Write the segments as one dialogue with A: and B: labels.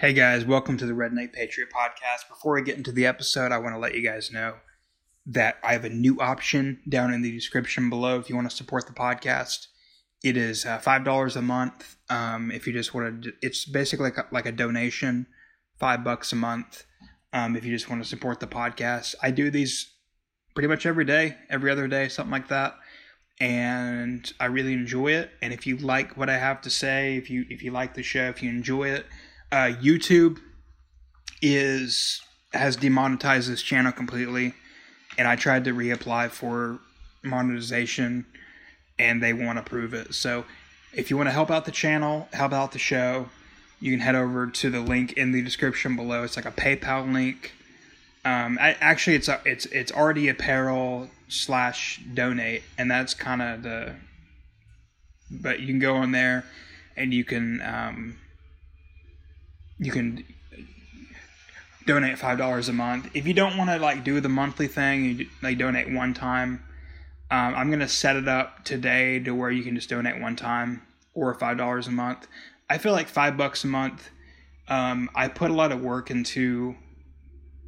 A: Hey guys, welcome to the Redneck Patriot podcast. Before I get into the episode, I want to let you guys know that I have a new option down in the description below if you want to support the podcast. It is uh, $5 a month. Um, if you just want to, it's basically like a, like a donation, five bucks a month. Um, if you just want to support the podcast, I do these pretty much every day, every other day, something like that. And I really enjoy it. And if you like what I have to say, if you if you like the show, if you enjoy it, uh, YouTube is has demonetized this channel completely, and I tried to reapply for monetization, and they won't approve it. So, if you want to help out the channel, help out the show, you can head over to the link in the description below. It's like a PayPal link. Um, I, actually, it's a, it's it's RD Apparel slash donate, and that's kind of the. But you can go on there, and you can um, you can donate five dollars a month. If you don't want to like do the monthly thing, you like donate one time. Um, I'm gonna set it up today to where you can just donate one time or five dollars a month. I feel like five bucks a month. Um, I put a lot of work into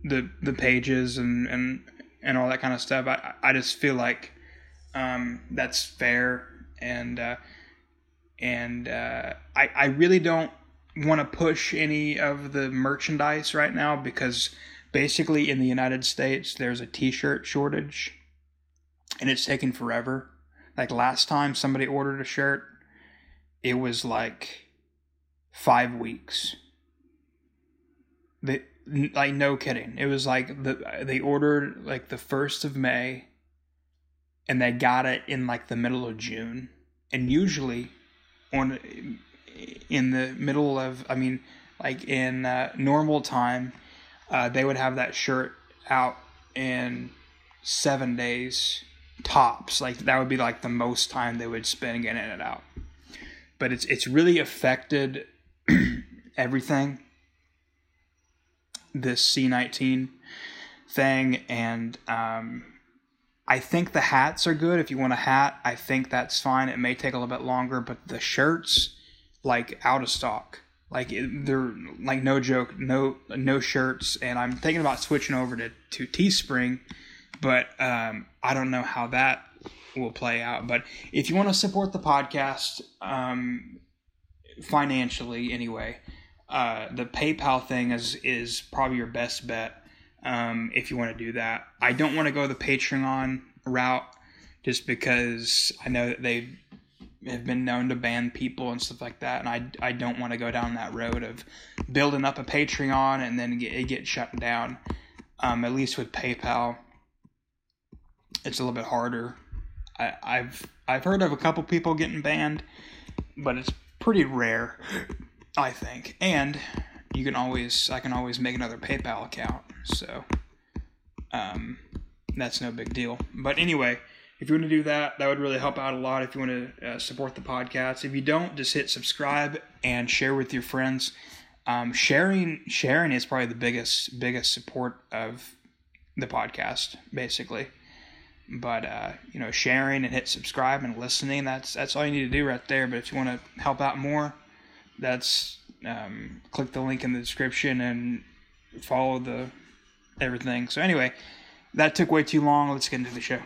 A: the the pages and and and all that kind of stuff. I I just feel like um, that's fair and uh, and uh, I I really don't want to push any of the merchandise right now because basically in the United States there's a t-shirt shortage and it's taking forever. Like last time somebody ordered a shirt, it was like 5 weeks. They like no kidding. It was like the they ordered like the 1st of May and they got it in like the middle of June. And usually on in the middle of, I mean, like in uh, normal time, uh, they would have that shirt out in seven days tops. Like that would be like the most time they would spend getting it out. But it's it's really affected everything. This C nineteen thing, and um, I think the hats are good. If you want a hat, I think that's fine. It may take a little bit longer, but the shirts like out of stock. Like they're like no joke, no no shirts, and I'm thinking about switching over to to Teespring, but um, I don't know how that will play out. But if you want to support the podcast um, financially, anyway, uh, the PayPal thing is is probably your best bet um, if you want to do that. I don't want to go the Patreon route just because I know that they've have been known to ban people and stuff like that, and I, I don't want to go down that road of building up a Patreon and then get, it get shut down. Um, at least with PayPal, it's a little bit harder. I, I've I've heard of a couple people getting banned, but it's pretty rare, I think. And you can always I can always make another PayPal account, so um, that's no big deal. But anyway if you want to do that, that would really help out a lot if you want to uh, support the podcast. If you don't, just hit subscribe and share with your friends. Um, sharing sharing is probably the biggest biggest support of the podcast, basically. But uh, you know, sharing and hit subscribe and listening that's that's all you need to do right there. But if you want to help out more, that's um, click the link in the description and follow the everything. So anyway, that took way too long. Let's get into the show.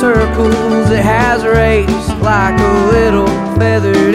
B: Circles it has raced like a little feathered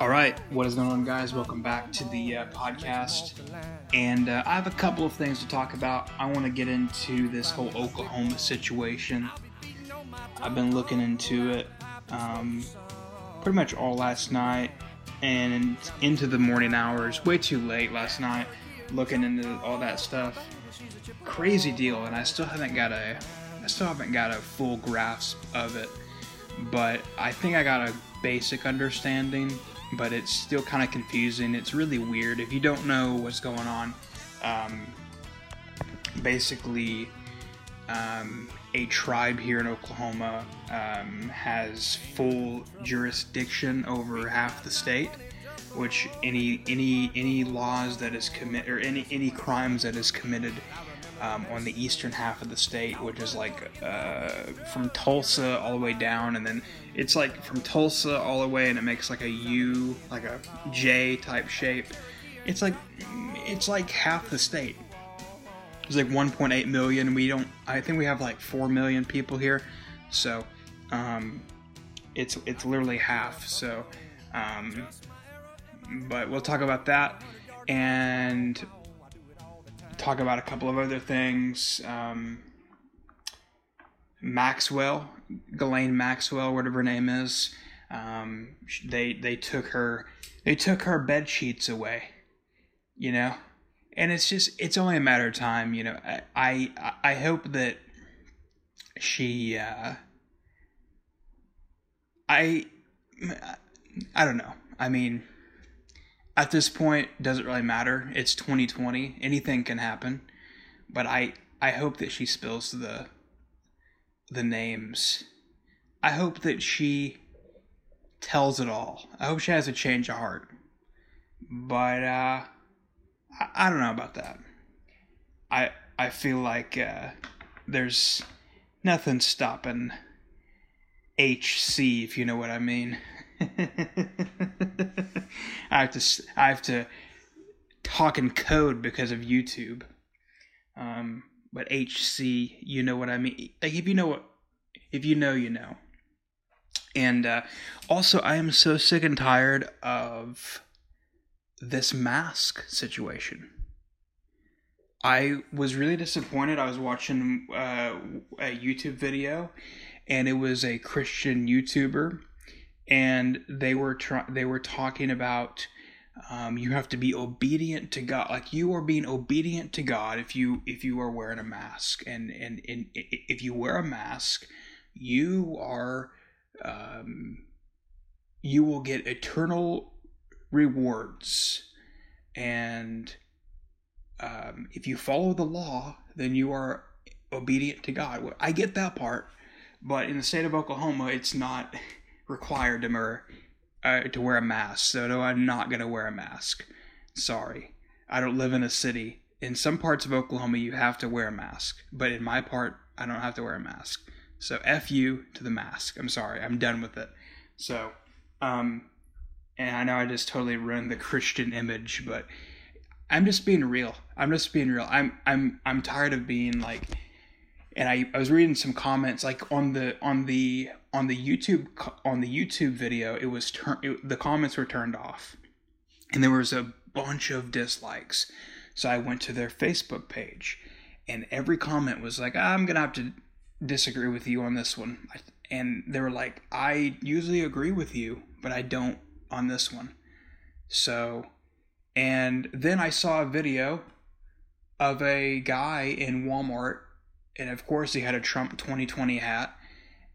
B: All
A: right, what is going on, guys? Welcome back to the uh, podcast. And uh, I have a couple of things to talk about. I want to get into this whole Oklahoma situation. I've been looking into it um, pretty much all last night and into the morning hours. Way too late last night, looking into all that stuff. Crazy deal, and I still haven't got a, I still haven't got a full grasp of it. But I think I got a basic understanding. But it's still kind of confusing. It's really weird if you don't know what's going on. Um, basically, um, a tribe here in Oklahoma um, has full jurisdiction over half the state, which any any any laws that is commit or any any crimes that is committed um, on the eastern half of the state, which is like uh, from Tulsa all the way down, and then it's like from Tulsa all the way, and it makes like a U, like a J type shape. It's like it's like half the state. It's like 1.8 million. We don't. I think we have like 4 million people here, so um, it's it's literally half. So, um, but we'll talk about that and talk about a couple of other things. Um, Maxwell, Ghislaine Maxwell, whatever her name is. Um, they they took her they took her bed sheets away. You know, and it's just it's only a matter of time you know i i, I hope that she uh i i don't know i mean at this point doesn't really matter. It's 2020 anything can happen. But i i hope that she spills the the names. I hope that she tells it all. I hope she has a change of heart. But uh I, I don't know about that. I I feel like uh, there's nothing stopping HC, if you know what I mean. I have to I have to talk in code because of YouTube. Um, but HC, you know what I mean. Like if you know what, if you know, you know. And uh, also, I am so sick and tired of this mask situation. I was really disappointed. I was watching uh, a YouTube video, and it was a Christian YouTuber, and they were they were talking about um, you have to be obedient to God, like you are being obedient to God if you if you are wearing a mask, and and, and if you wear a mask, you are um, you will get eternal rewards. And um, if you follow the law, then you are obedient to God. I get that part, but in the state of Oklahoma, it's not required to wear, uh, to wear a mask. So no, I'm not going to wear a mask. Sorry. I don't live in a city. In some parts of Oklahoma, you have to wear a mask, but in my part, I don't have to wear a mask. So F you to the mask. I'm sorry. I'm done with it. So, um, and I know I just totally ruined the Christian image, but I'm just being real. I'm just being real. I'm I'm I'm tired of being like and I, I was reading some comments like on the on the on the YouTube on the YouTube video it was turned the comments were turned off. And there was a bunch of dislikes. So I went to their Facebook page and every comment was like I'm gonna have to disagree with you on this one. And they were like I usually agree with you but I don't on this one. So and then I saw a video of a guy in Walmart and of course he had a Trump 2020 hat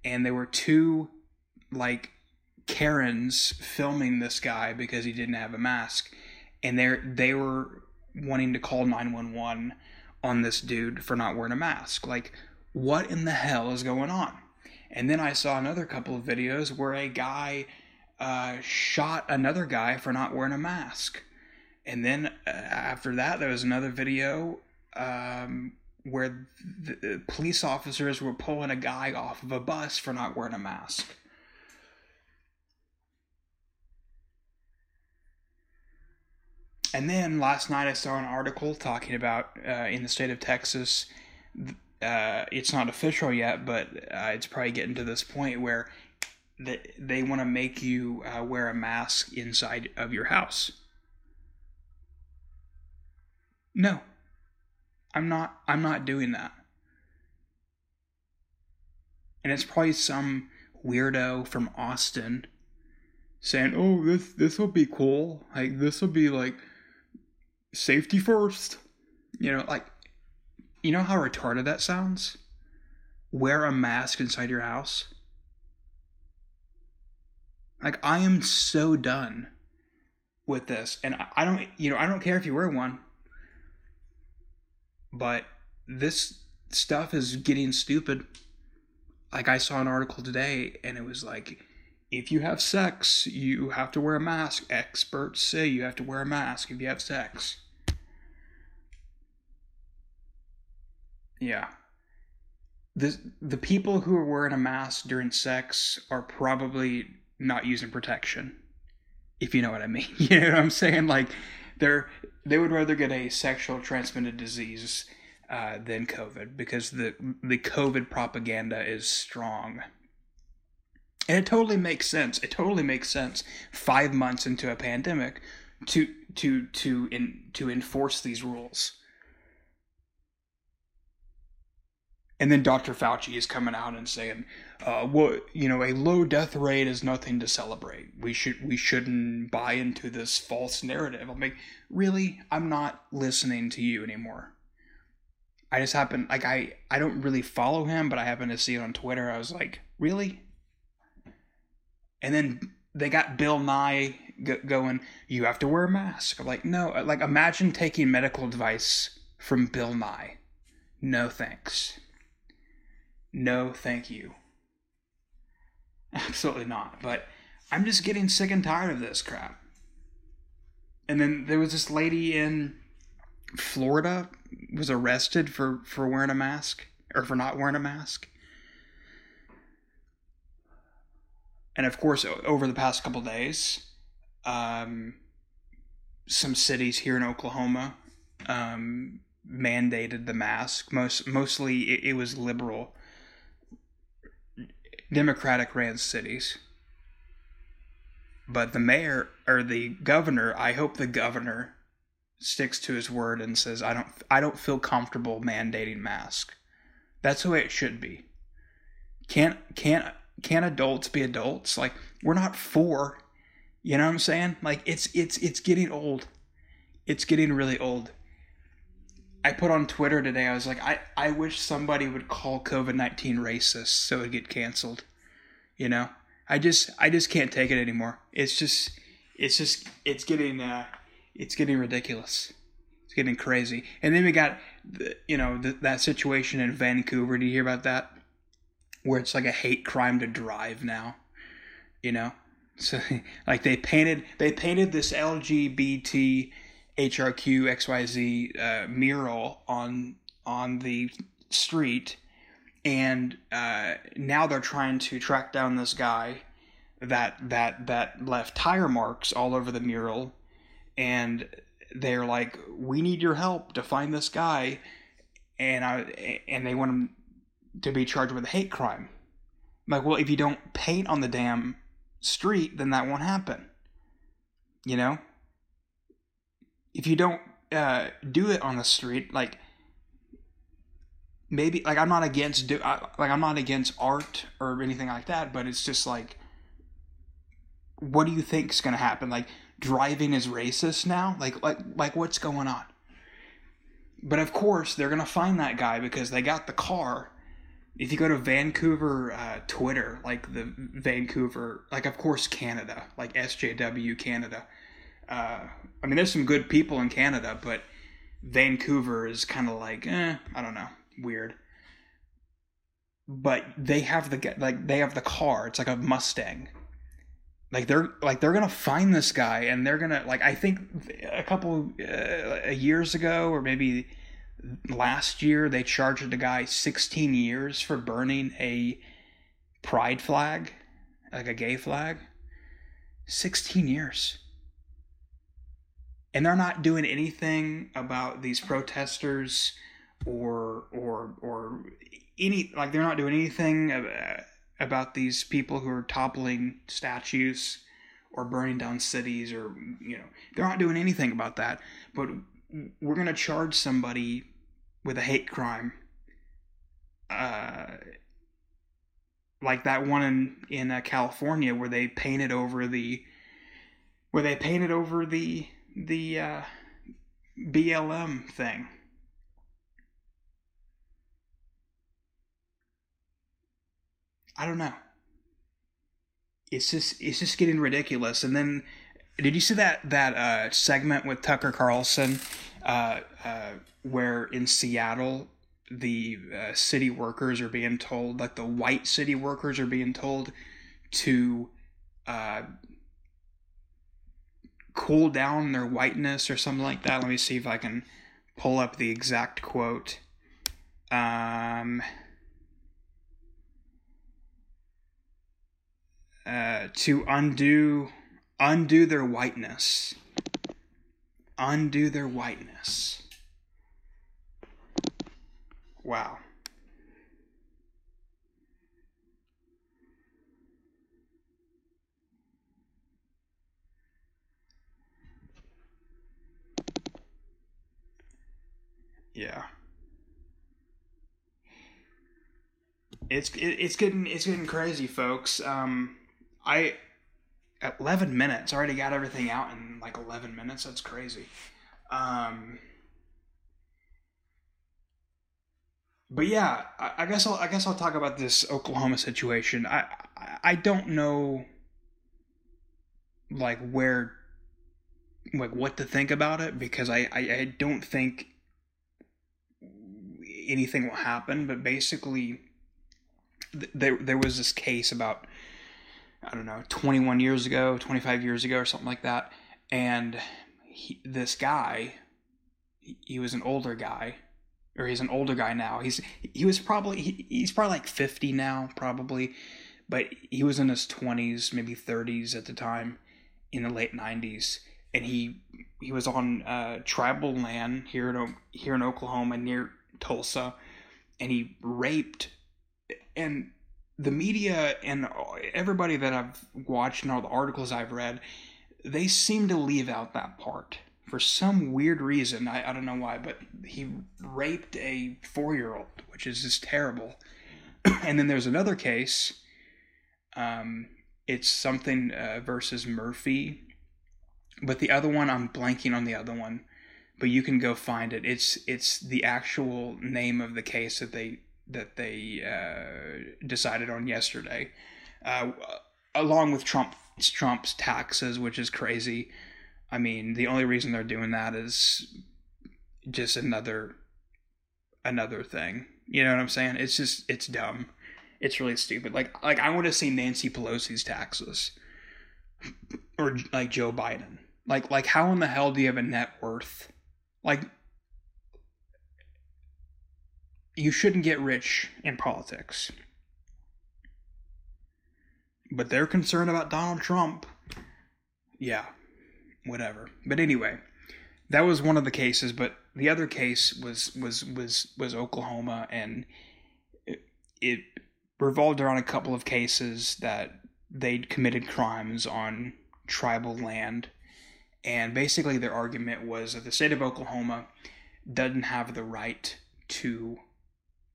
A: and there were two like Karens filming this guy because he didn't have a mask and they they were wanting to call 911 on this dude for not wearing a mask. Like what in the hell is going on? And then I saw another couple of videos where a guy uh, shot another guy for not wearing a mask. And then uh, after that there was another video um, where police officers were pulling a guy off of a bus for not wearing a mask. And then last night I saw an article talking about uh, in the state of Texas, uh, it's not official yet, but uh, it's probably getting to this point where they, they want to make you uh, wear a mask inside of your house. No, I'm not. I'm not doing that. And it's probably some weirdo from Austin saying, "Oh, this this will be cool. Like this will be like safety first. You know, like you know how retarded that sounds? Wear a mask inside your house. Like I am so done with this and I don't you know, I don't care if you wear one. But this stuff is getting stupid. Like I saw an article today and it was like if you have sex, you have to wear a mask. Experts say you have to wear a mask if you have sex. Yeah. The the people who are wearing a mask during sex are probably not using protection. If you know what I mean. You know what I'm saying? Like they're they would rather get a sexual transmitted disease uh, than COVID because the the COVID propaganda is strong. And it totally makes sense. It totally makes sense. Five months into a pandemic, to to to in to enforce these rules. And then Dr. Fauci is coming out and saying, uh, "Well, you know, a low death rate is nothing to celebrate. We should we shouldn't buy into this false narrative." I'm like, really? I'm not listening to you anymore. I just happen like I I don't really follow him, but I happen to see it on Twitter. I was like, really? And then they got Bill Nye going, "You have to wear a mask." I'm like, no. Like, imagine taking medical advice from Bill Nye. No thanks. No, thank you. Absolutely not. But I'm just getting sick and tired of this crap. And then there was this lady in Florida was arrested for for wearing a mask or for not wearing a mask. And of course, over the past couple days, um, some cities here in Oklahoma um, mandated the mask. Most mostly, it, it was liberal Democratic ran cities. But the mayor or the governor, I hope the governor sticks to his word and says I don't I don't feel comfortable mandating mask. That's the way it should be. Can't can't can adults be adults? Like we're not four. You know what I'm saying? Like it's it's it's getting old. It's getting really old. I put on Twitter today, I was like, I, I wish somebody would call COVID 19 racist so it'd get canceled. You know? I just, I just can't take it anymore. It's just, it's just, it's getting, uh, it's getting ridiculous. It's getting crazy. And then we got, the, you know, the, that situation in Vancouver. Do you hear about that? Where it's like a hate crime to drive now. You know? So, like they painted, they painted this LGBT HRQ XYZ uh, mural on on the street, and uh, now they're trying to track down this guy that that that left tire marks all over the mural, and they're like, "We need your help to find this guy," and I and they want him to be charged with a hate crime. I'm like, well, if you don't paint on the damn street, then that won't happen. You know? If you don't uh, do it on the street, like maybe like I'm not against do I, like I'm not against art or anything like that, but it's just like what do you think is to happen? Like driving is racist now? Like like like what's going on? But of course, they're to find that guy because they got the car. If you go to Vancouver uh, Twitter, like the Vancouver, like of course Canada, like SJW Canada, uh, I mean, there's some good people in Canada, but Vancouver is kind of like, eh, I don't know, weird. But they have the like they have the car. It's like a Mustang. Like they're like they're gonna find this guy, and they're gonna like I think a couple uh, years ago, or maybe last year, they charged the guy 16 years for burning a pride flag, like a gay flag. 16 years and they're not doing anything about these protesters or or or any like they're not doing anything uh, about these people who are toppling statues or burning down cities or you know they're not doing anything about that. But we're going to charge somebody with a hate crime uh, like that one in in uh, California where they painted over the where they painted over the the uh, BLM thing. I don't know. It's just it's just getting ridiculous. And then, did you see that that uh, segment with Tucker Carlson, uh, uh, where in Seattle the uh, city workers are being told, like the white city workers are being told to uh, cool down their whiteness or something like that. Let me see if I can pull up the exact quote. Um, uh, to undo undo their whiteness. Undo their whiteness. Wow. Yeah. It's it, it's getting it's getting crazy, folks. Um, I eleven minutes already got everything out in like eleven minutes. That's crazy. Um, but yeah, I, I guess I'll I guess I'll talk about this Oklahoma situation. I I, I don't know like where like what to think about it because I, I, I don't think anything will happen. But basically, th- there there was this case about I don't know 21 years ago, 25 years ago, or something like that, and he, this guy, he, was an older guy or he's an older guy now. He's he was probably he, he's probably like 50 now, probably, but he was in his 20s, maybe 30s at the time, in the late 90s, and he he was on uh, tribal land here in here in Oklahoma near Tulsa, and he raped and the media and everybody that I've watched and all the articles I've read, they seem to leave out that part for some weird reason. I, I don't know why, but he raped a four year old, which is just terrible. and then there's another case. Um, it's something uh, versus Murphy, but the other one I'm blanking on the other one, but you can go find it. It's it's the actual name of the case that they that they uh, decided on yesterday, uh, along with Trump Trump's taxes, which is crazy. I mean, the only reason they're doing that is just another another thing. You know what I'm saying? It's just it's dumb. It's really stupid. Like like I want to see Nancy Pelosi's taxes or like Joe Biden. Like like how in the hell do you have a net worth? Like you shouldn't get rich in politics. But they're concerned about Donald Trump. Yeah, whatever. But anyway, that was one of the cases. But the other case was was was was Oklahoma, and it, it revolved around a couple of cases that they'd committed crimes on tribal land, and basically their argument was that the state of Oklahoma doesn't have the right to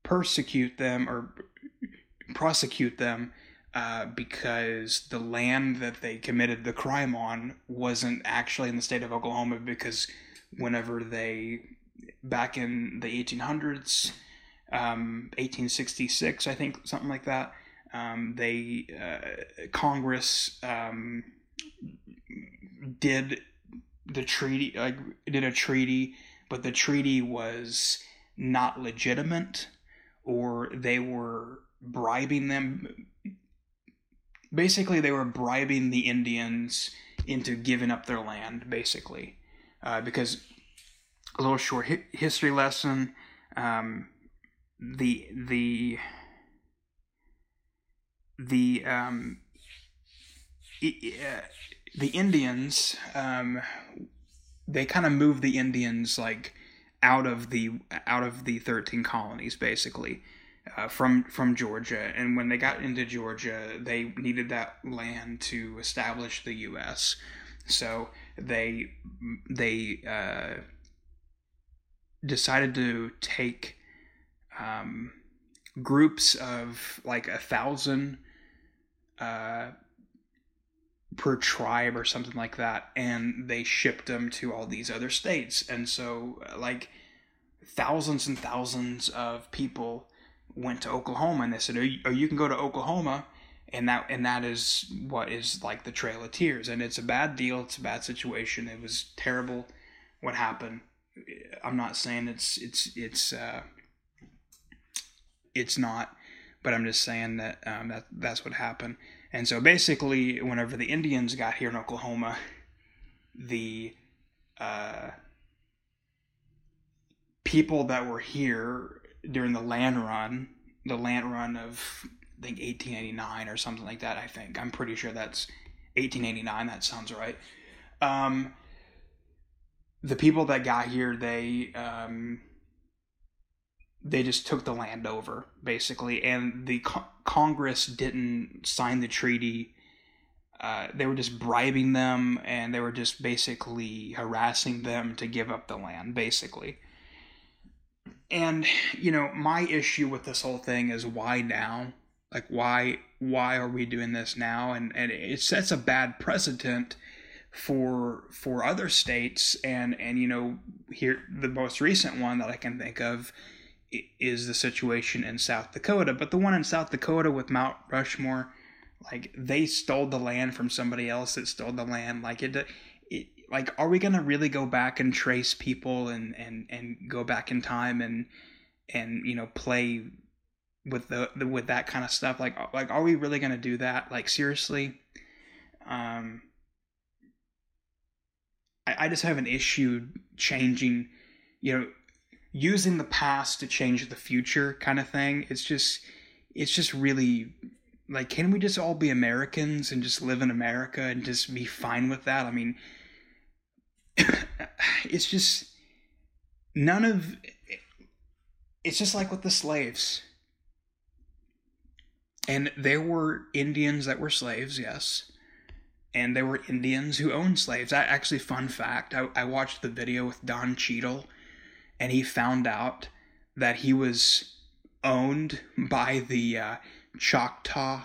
A: persecute them or prosecute them uh, because the land that they committed the crime on wasn't actually in the state of Oklahoma because whenever they back in the 1800s um, 1866 I think something like that um, they uh, Congress um, did the treaty like did a treaty but the treaty was not legitimate or they were bribing them basically they were bribing the Indians into giving up their land, basically, uh, because a little short hi- history lesson. Um, the the the um, uh, the Indians um, they kind of moved the Indians like out of the out of the 13 colonies basically uh, from from Georgia. And when they got into Georgia they needed that land to establish the US so they they uh, decided to take um, groups of like a thousand uh, per tribe or something like that, and they shipped them to all these other states. And so, like, thousands and thousands of people went to Oklahoma, and they said, "Oh, you, oh, you can go to Oklahoma." And that and that is what is like the Trail of Tears, and it's a bad deal. It's a bad situation. It was terrible what happened. I'm not saying it's it's it's uh, it's not, but I'm just saying that um, that that's what happened. And so basically, whenever the Indians got here in Oklahoma, the uh, people that were here during the land run, the land run of I think 1889 or something like that. I think I'm pretty sure that's 1889. That sounds right. Um, the people that got here, they um, they just took the land over basically, and the co- Congress didn't sign the treaty. Uh, they were just bribing them, and they were just basically harassing them to give up the land, basically. And you know, my issue with this whole thing is why now? Like, why why are we doing this now? And and it sets a bad precedent for for other states and and you know here the most recent one that I can think of is the situation in South Dakota but the one in South Dakota with Mount Rushmore like they stole the land from somebody else that stole the land. Like it, it like are we to really go back and trace people and and and go back in time and and you know play with the, the with that kind of stuff? Like like are we really to do that? Like seriously um I, I just have an issue changing, you know, using the past to change the future kind of thing. It's just, it's just really like, can we just all be Americans and just live in America and just be fine with that? I mean, it's just none of it's just like with the slaves. And there were Indians that were slaves, yes and there were Indians who owned slaves. I, actually, fun fact, I, I watched the video with Don Cheadle, and he found out that he was owned by the uh, Choctaw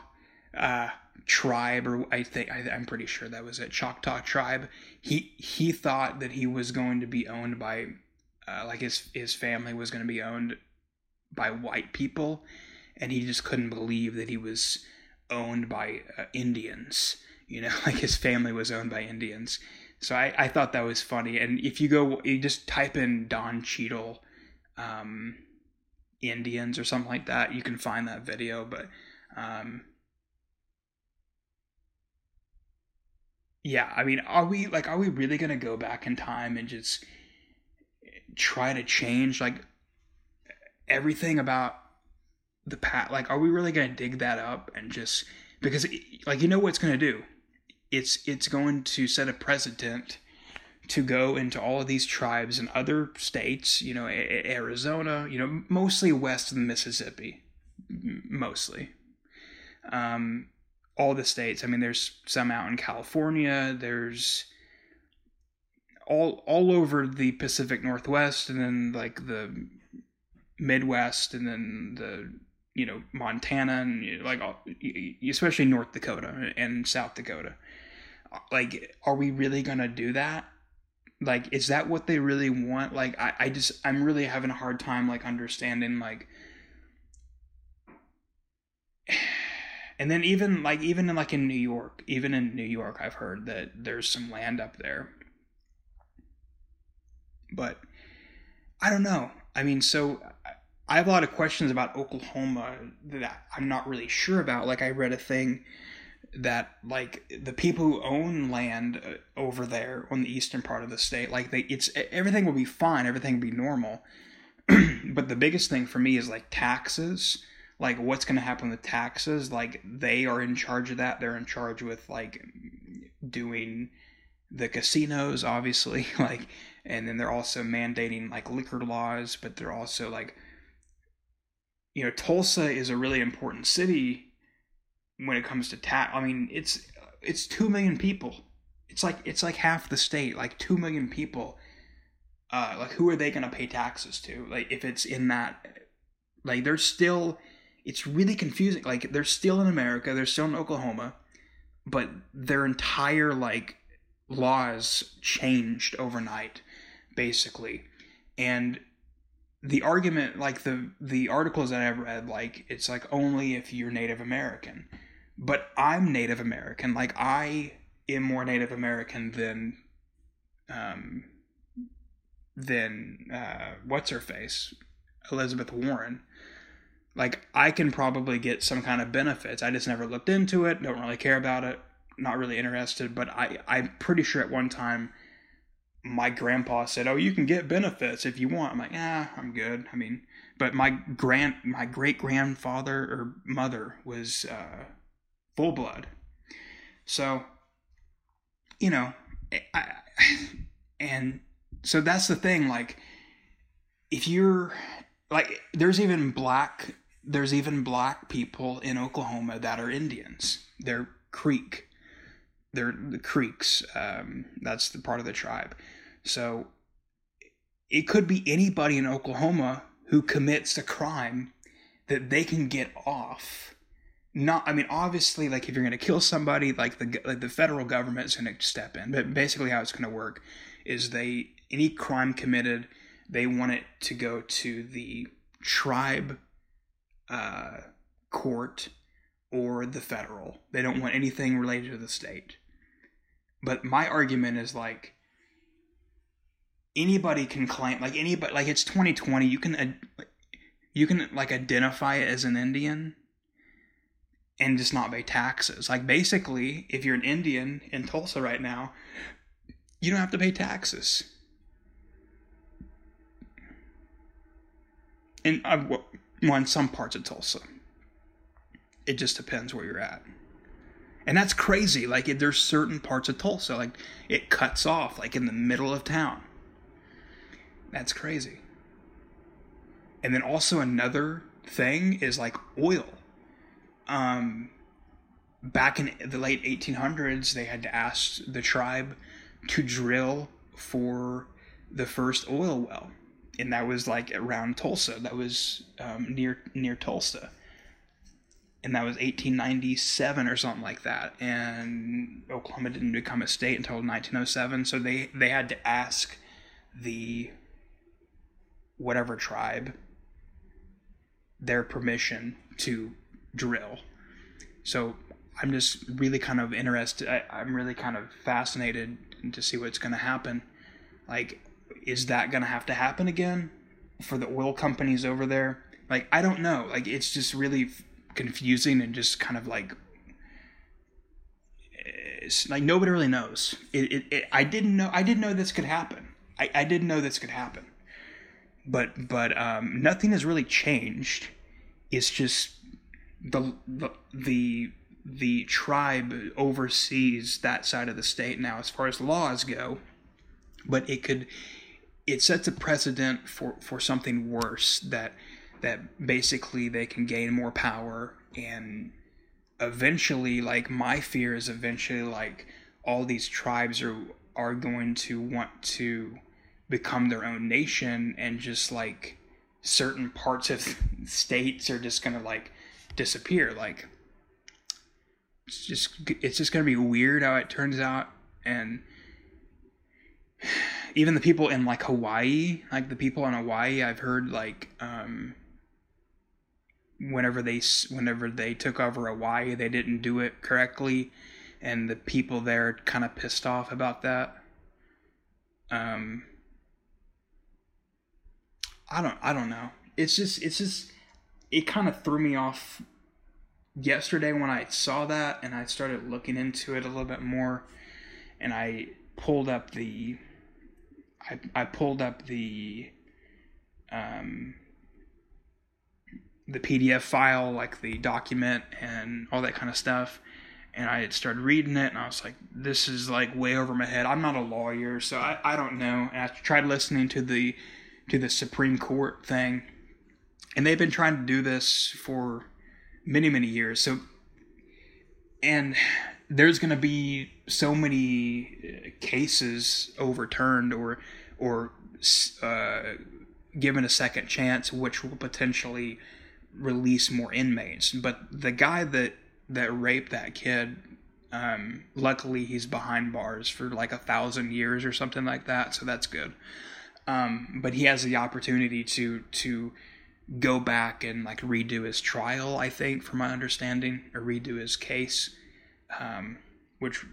A: uh, tribe, or I think I, am pretty sure that was it, Choctaw tribe. He he thought that he was going to be owned by, uh, like his his family was going to be owned by white people, and he just couldn't believe that he was owned by uh, Indians you know, like his family was owned by Indians. So I, I thought that was funny. And if you go, you just type in Don Cheadle um, Indians or something like that, you can find that video. But um, yeah, I mean, are we like, are we really gonna go back in time and just try to change like everything about the past? Like, are we really gonna dig that up and just because like you know what it's gonna do? It's it's going to set a precedent to go into all of these tribes in other states, you know, Arizona, you know, mostly west of the Mississippi, mostly. Um, all the states. I mean, there's some out in California. There's all all over the Pacific Northwest, and then like the Midwest, and then the you know Montana, and like especially North Dakota and South Dakota like are we really gonna do that? Like is that what they really want? Like i, I just i'm really having a hard time like understanding like and then even like even in like in new york even in new york i've heard that there's some land up there. But i don't know. I mean so i have a lot of questions about oklahoma that i'm not really sure about. Like i read a thing that like the people who own land uh, over there on the eastern part of the state like they it's everything will be fine everything will be normal. But the biggest thing for me is like taxes. Like what's going to happen with taxes? Like they are in charge of that. They're in charge with like doing the casinos, obviously, like, and then they're also mandating like liquor laws, but they're also like, you know, Tulsa is a really important city when it comes to tax. I mean, it's it's two million people. It's like it's like half the state, like two million people. Uh, like who are they to pay taxes to? Like if it's in that, like they're still. It's really confusing. Like they're still in America. They're still in Oklahoma, but their entire like laws changed overnight, basically, and the argument like the the articles that I've read like it's like only if you're Native American but I'm Native American. Like I am more Native American than um than uh what's her face? Elizabeth Warren. Like I can probably get some kind of benefits. I just never looked into it, don't really care about it, not really interested, but I I'm pretty sure at one time my grandpa said, "Oh, you can get benefits if you want." I'm like, "Ah, I'm good." I mean, but my grand my great grandfather or mother was uh full blood. So, you know, I, and so that's the thing. Like, if you're like, there's even black, there's even black people in Oklahoma that are Indians. They're Creek. They're the Creeks. Um, that's the part of the tribe. So it could be anybody in Oklahoma who commits a crime that they can get off not i mean obviously like if you're going to kill somebody like the like the federal government is going to step in. But basically how it's going to work is they any crime committed they want it to go to the tribe uh, court or the federal. They don't want anything related to the state. But my argument is like anybody can claim like anybody like it's 2020 you can you can like identify as an indian and just not pay taxes. Like basically, if you're an Indian in Tulsa right now, you don't have to pay taxes. And uh, well, in some parts of Tulsa, it just depends where you're at, and that's crazy. Like there's certain parts of Tulsa, like it cuts off, like in the middle of town. That's crazy. And then also another thing is like oil um, back in the late 1800s, they had to ask the tribe to drill for the first oil well, and that was like around Tulsa. That was um, near near Tulsa, and that was 1897 or something like that. And Oklahoma didn't become a state until 1907, so they they had to ask the whatever tribe their permission to drill. So I'm just really kind of interested. I, I'm really kind of fascinated to see what's going to happen. Like, is that going to have to happen again for the oil companies over there? Like, I don't know. Like, it's just really confusing and just kind of like like nobody really knows. It, it, it, I didn't know. I didn't know this could happen. I, I didn't know this could happen. But but um, nothing has really changed. It's just the the the tribe oversees that side of the state now as far as laws go but it could it sets a precedent for for something worse that that basically they can gain more power and eventually like my fear is eventually like all these tribes are are going to want to become their own nation and just like certain parts of states are just going to like disappear. Like it's just it's just gonna be weird how it turns out, and even the people in like Hawaii, like the people in Hawaii, I've heard like um, whenever they whenever they took over Hawaii, they didn't do it correctly, and the people there kind of pissed off about that. Um, I don't I don't know. It's just it's just it kind of threw me off yesterday when I saw that and I started looking into it a little bit more and I pulled up the I, I pulled up the um the PDF file like the document and all that kind of stuff and I had started reading it, and I was like, this is like way over my head. I'm not a lawyer, so I, I don't know. And I tried listening to the to the Supreme Court thing, and they've been trying to do this for many many years. So, and there's going to be so many uh, cases overturned or or uh, given a second chance, which will potentially release more inmates. But the guy that that raped that kid, um, luckily he's behind bars for like a thousand years or something like that, so that's good. Um, but he has the opportunity to to go back and like redo his trial. I think, from my understanding, or redo his case. Um, which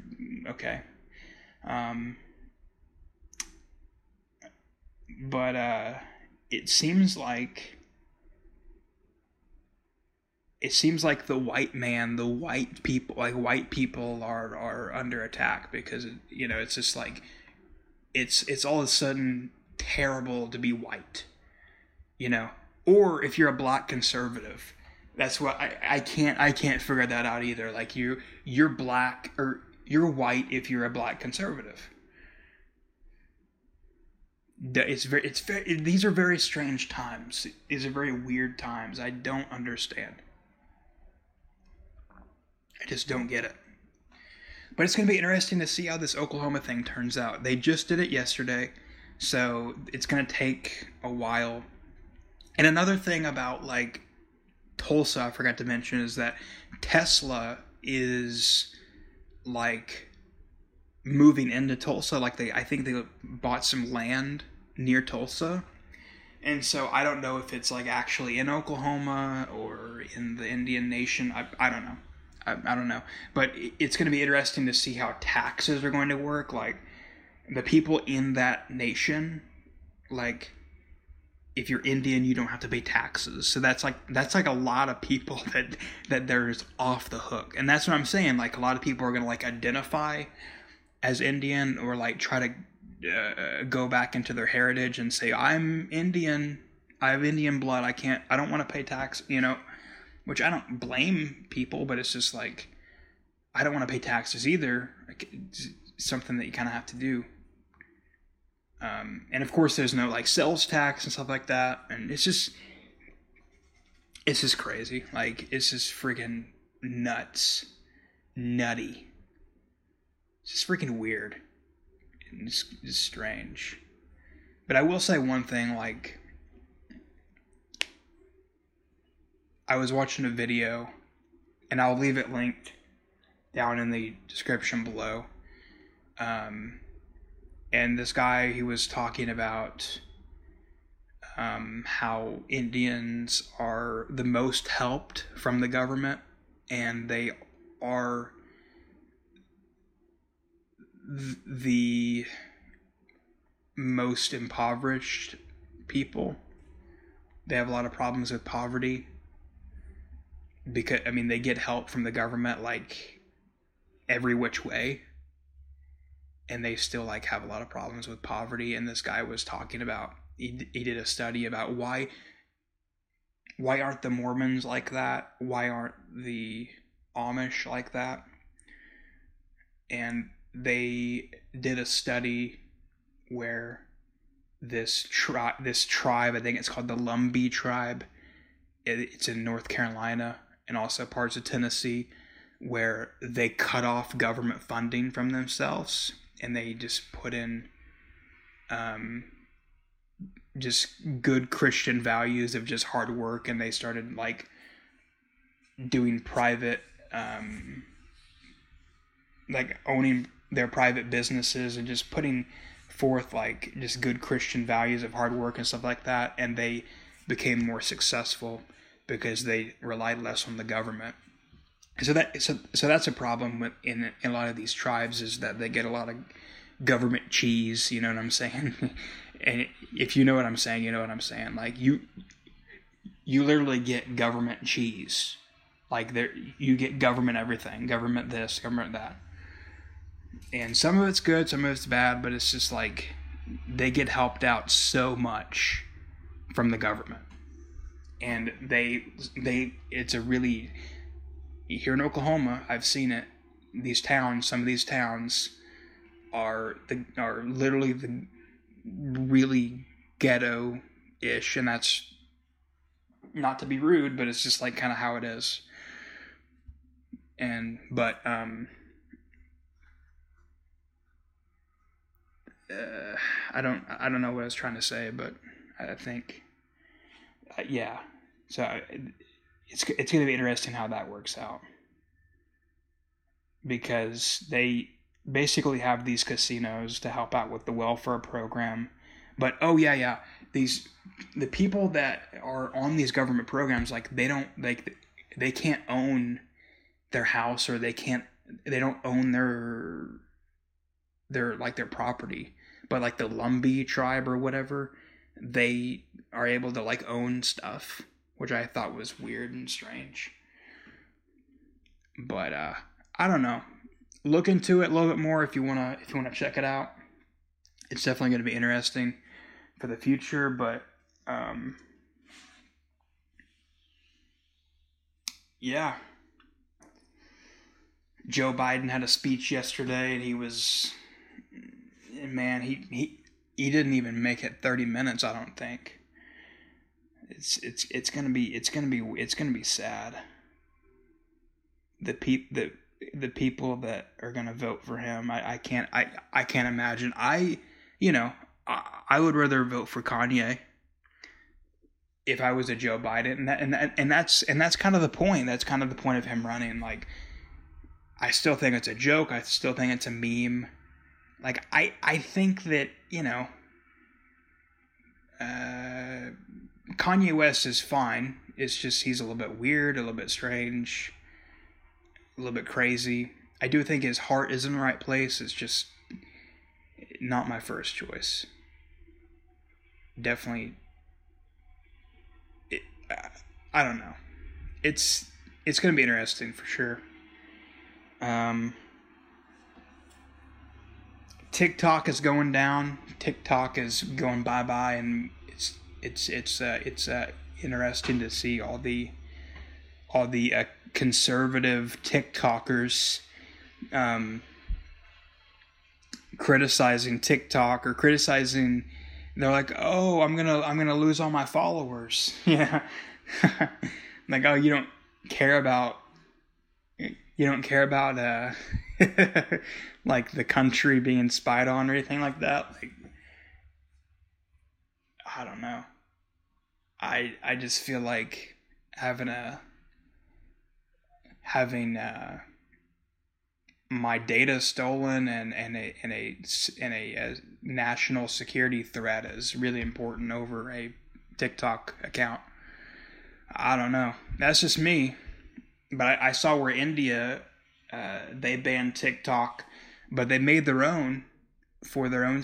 A: okay. Um, but uh, it seems like it seems like the white man, the white people, like white people are are under attack because you know it's just like it's it's all of a sudden terrible to be white, you know, or if you're a black conservative, that's what I, I can't I can't figure that out either. Like you you're black or you're white if you're a black conservative. It's very it's very these are very strange times. These are very weird times. I don't understand. I just don't get it. But it's going to be interesting to see how this Oklahoma thing turns out. They just did it yesterday, so it's going to take a while. And another thing about like Tulsa, I forgot to mention, is that Tesla is like moving into Tulsa. Like they, I think they bought some land near Tulsa, and so I don't know if it's like actually in Oklahoma or in the Indian Nation. I, I don't know. I, I don't know. But it's going to be interesting to see how taxes are going to work. Like the people in that nation, like if you're Indian, you don't have to pay taxes. So that's like that's like a lot of people that that there's off the hook, and that's what I'm saying. Like a lot of people are gonna like identify as Indian or like try to uh, go back into their heritage and say I'm Indian. I have Indian blood. I can't. I don't want to pay tax. You know, which I don't blame people, but it's just like I don't want to pay taxes either. It's something that you kind of have to do. Um, and of course, there's no like sales tax and stuff like that, and it's just it's just crazy. Like it's just freaking nuts, nutty. It's just freaking weird. It's, it's strange. But I will say one thing, like I was watching a video, and I'll leave it linked down in the description below. Um, and this guy, he was talking about um, how Indians are the most helped from the government, and they are th- the most impoverished people. They have a lot of problems with poverty because I mean they get help from the government like every which way and they still like have a lot of problems with poverty and this guy was talking about he, he did a study about why why aren't the Mormons like that? Why aren't the Amish like that? And they did a study where this tribe this tribe I think it's called the Lumbee tribe it, it's in North Carolina and also parts of Tennessee where they cut off government funding from themselves and they just put in um, just good Christian values of just hard work and they started like doing private um, like owning their private businesses and just putting forth like just good Christian values of hard work and stuff like that and they became more successful because they relied less on the government. So that so so that's a problem in, in a lot of these tribes is that they get a lot of government cheese. You know what I'm saying? and if you know what I'm saying, you know what I'm saying. Like you, you literally get government cheese. Like there, you get government everything, government this, government that. And some of it's good, some of it's bad, but it's just like they get helped out so much from the government and they they it's a really here in Oklahoma I've seen it these towns, some of these towns are the are literally the really ghetto ish, and that's not to be rude, but it's just like kind of how it is. And but um, uh, I don't I don't know what I was trying to say, but I think uh, yeah. So it's it's going to be interesting how that works out because they basically have these casinos to help out with the welfare program. But oh yeah, yeah, these the people that are on these government programs like they don't like they can't own their house or they can't they don't own their their like their property. But like the Lumbee tribe or whatever, they are able to like own stuff, which I thought was weird and strange. But uh I don't know. Look into it a little bit more if you wanna if you wanna check it out. It's definitely gonna be interesting for the future, but um yeah. Joe Biden had a speech yesterday and he was man, he he he didn't even make it 30 minutes, I don't think. It's it's it's to be it's to be it's to be sad. The peop the the people that are to vote for him, I, I can't I I can't imagine. I you know, I, I would rather vote for Kanye if I was a Joe Biden, and that, and that, and that's and that's kind of the point. That's kind of the point of him running. Like, I still think it's a joke. I still think it's a meme. Like, I I think that you know, uh, Kanye West is fine. It's just he's a little bit weird, a little bit strange, a little bit crazy. I do think his heart is in the right place. It's just not my first choice. Definitely I don't know. It's it's gonna be interesting for sure. Um, TikTok is going down. TikTok is going bye bye, and it's it's uh, it's uh, interesting to see all the all the uh, conservative TikTokers um, criticizing TikTok or criticizing. They're like, "Oh, I'm gonna I'm gonna lose all my followers." Yeah, like, oh, you don't care about you don't care about uh like the country being spied on or anything like that. Like, I don't know. I I just feel like having a having uh my data stolen and and a and a and a, a national security threat is really important over a TikTok account. I don't know. That's just me. But I, I saw where India uh, they banned TikTok, but they made their own for their own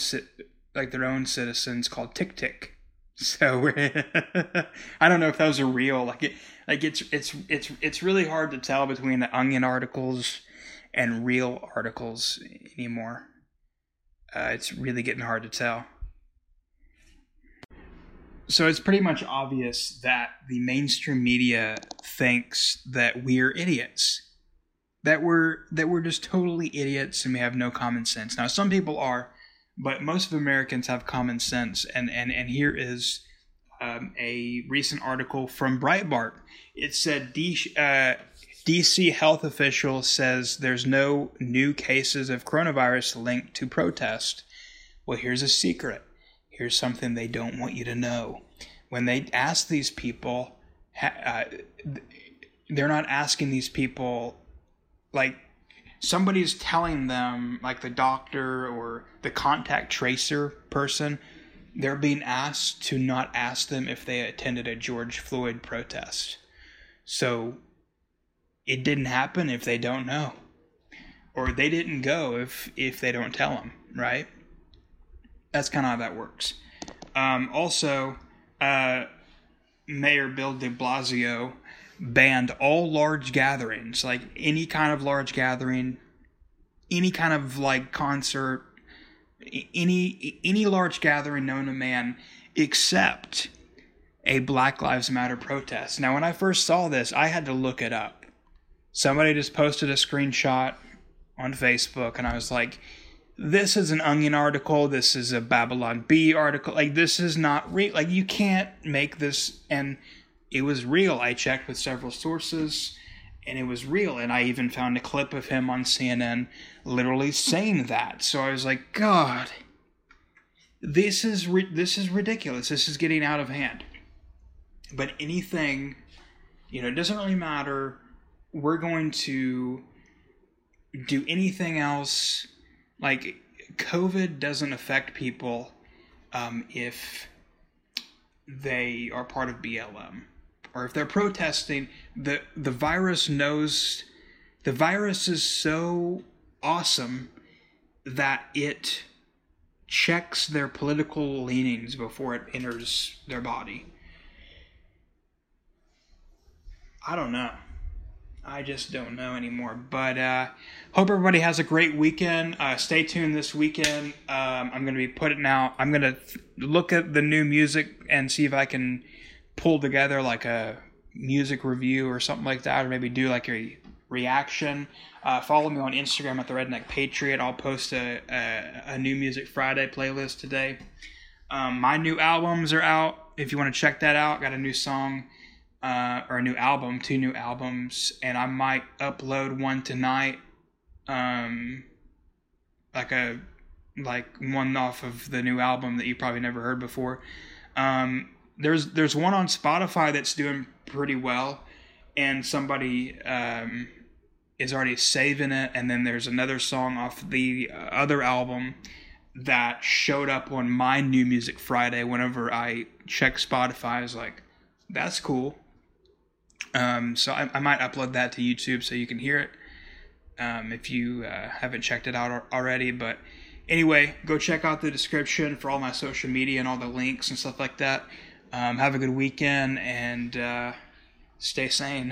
A: like their own citizens called TikTok. So I don't know if those are real. Like it, like it's it's it's it's really hard to tell between the Onion articles and real articles anymore. Uh, it's really getting hard to tell. So it's pretty much obvious that the mainstream media thinks that we're idiots. That we're that we're just totally idiots and we have no common sense. Now some people are, but most of Americans have common sense. And and and here is um, a recent article from Breitbart. It said D, uh, DC health official says there's no new cases of coronavirus linked to protest. Well, here's a secret here's something they don't want you to know. When they ask these people, uh, they're not asking these people like somebody's telling them, like the doctor or the contact tracer person, they're being asked to not ask them if they attended a George Floyd protest. So it didn't happen if they don't know. Or they didn't go if if they don't tell them, right? that's kind of how that works. Um, also, uh, Mayor Bill de Blasio banned all large gatherings, like any kind of large gathering, any kind of like concert, any any large gathering known to man, except a Black Lives Matter protest. Now, when I first saw this, I had to look it up. Somebody just posted a screenshot on Facebook, and I was like, "This is an Onion article. This is a Babylon Bee article. Like this is not real. Like you can't make this." And it was real. I checked with several sources, and it was real. And I even found a clip of him on CNN, literally saying that. So I was like, "God." This is ri- this is ridiculous. This is getting out of hand. But anything, you know, it doesn't really matter. We're going to do anything else. Like, COVID doesn't affect people um, if they are part of BLM or if they're protesting. The the virus knows the virus is so awesome that it checks their political leanings before it enters their body. I don't know. I just don't know anymore. But uh, hope everybody has a great weekend. Uh, stay tuned this weekend. Um, I'm going to be putting out. I'm going to th- look at the new music and see if I can pull together like a music review or something like that, or maybe do like a reaction. Uh, follow me on Instagram at the Redneck Patriot. I'll post a, a, a new Music Friday playlist today. Um, my new albums are out. If you want to check that out, got a new song uh, or a new album, two new albums, and I might upload one tonight. Um, like a like one off of the new album that you probably never heard before. Um, there's there's one on Spotify that's doing pretty well, and somebody um, is already saving it. And then there's another song off the other album that showed up on my New Music Friday. Whenever I check Spotify, I was like, "That's cool." Um, so I, I, might upload that to YouTube so you can hear it um, if you uh, haven't checked it out already. But anyway, go check out the description for all my social media and all the links and stuff like that. Um, have a good weekend and uh, stay sane.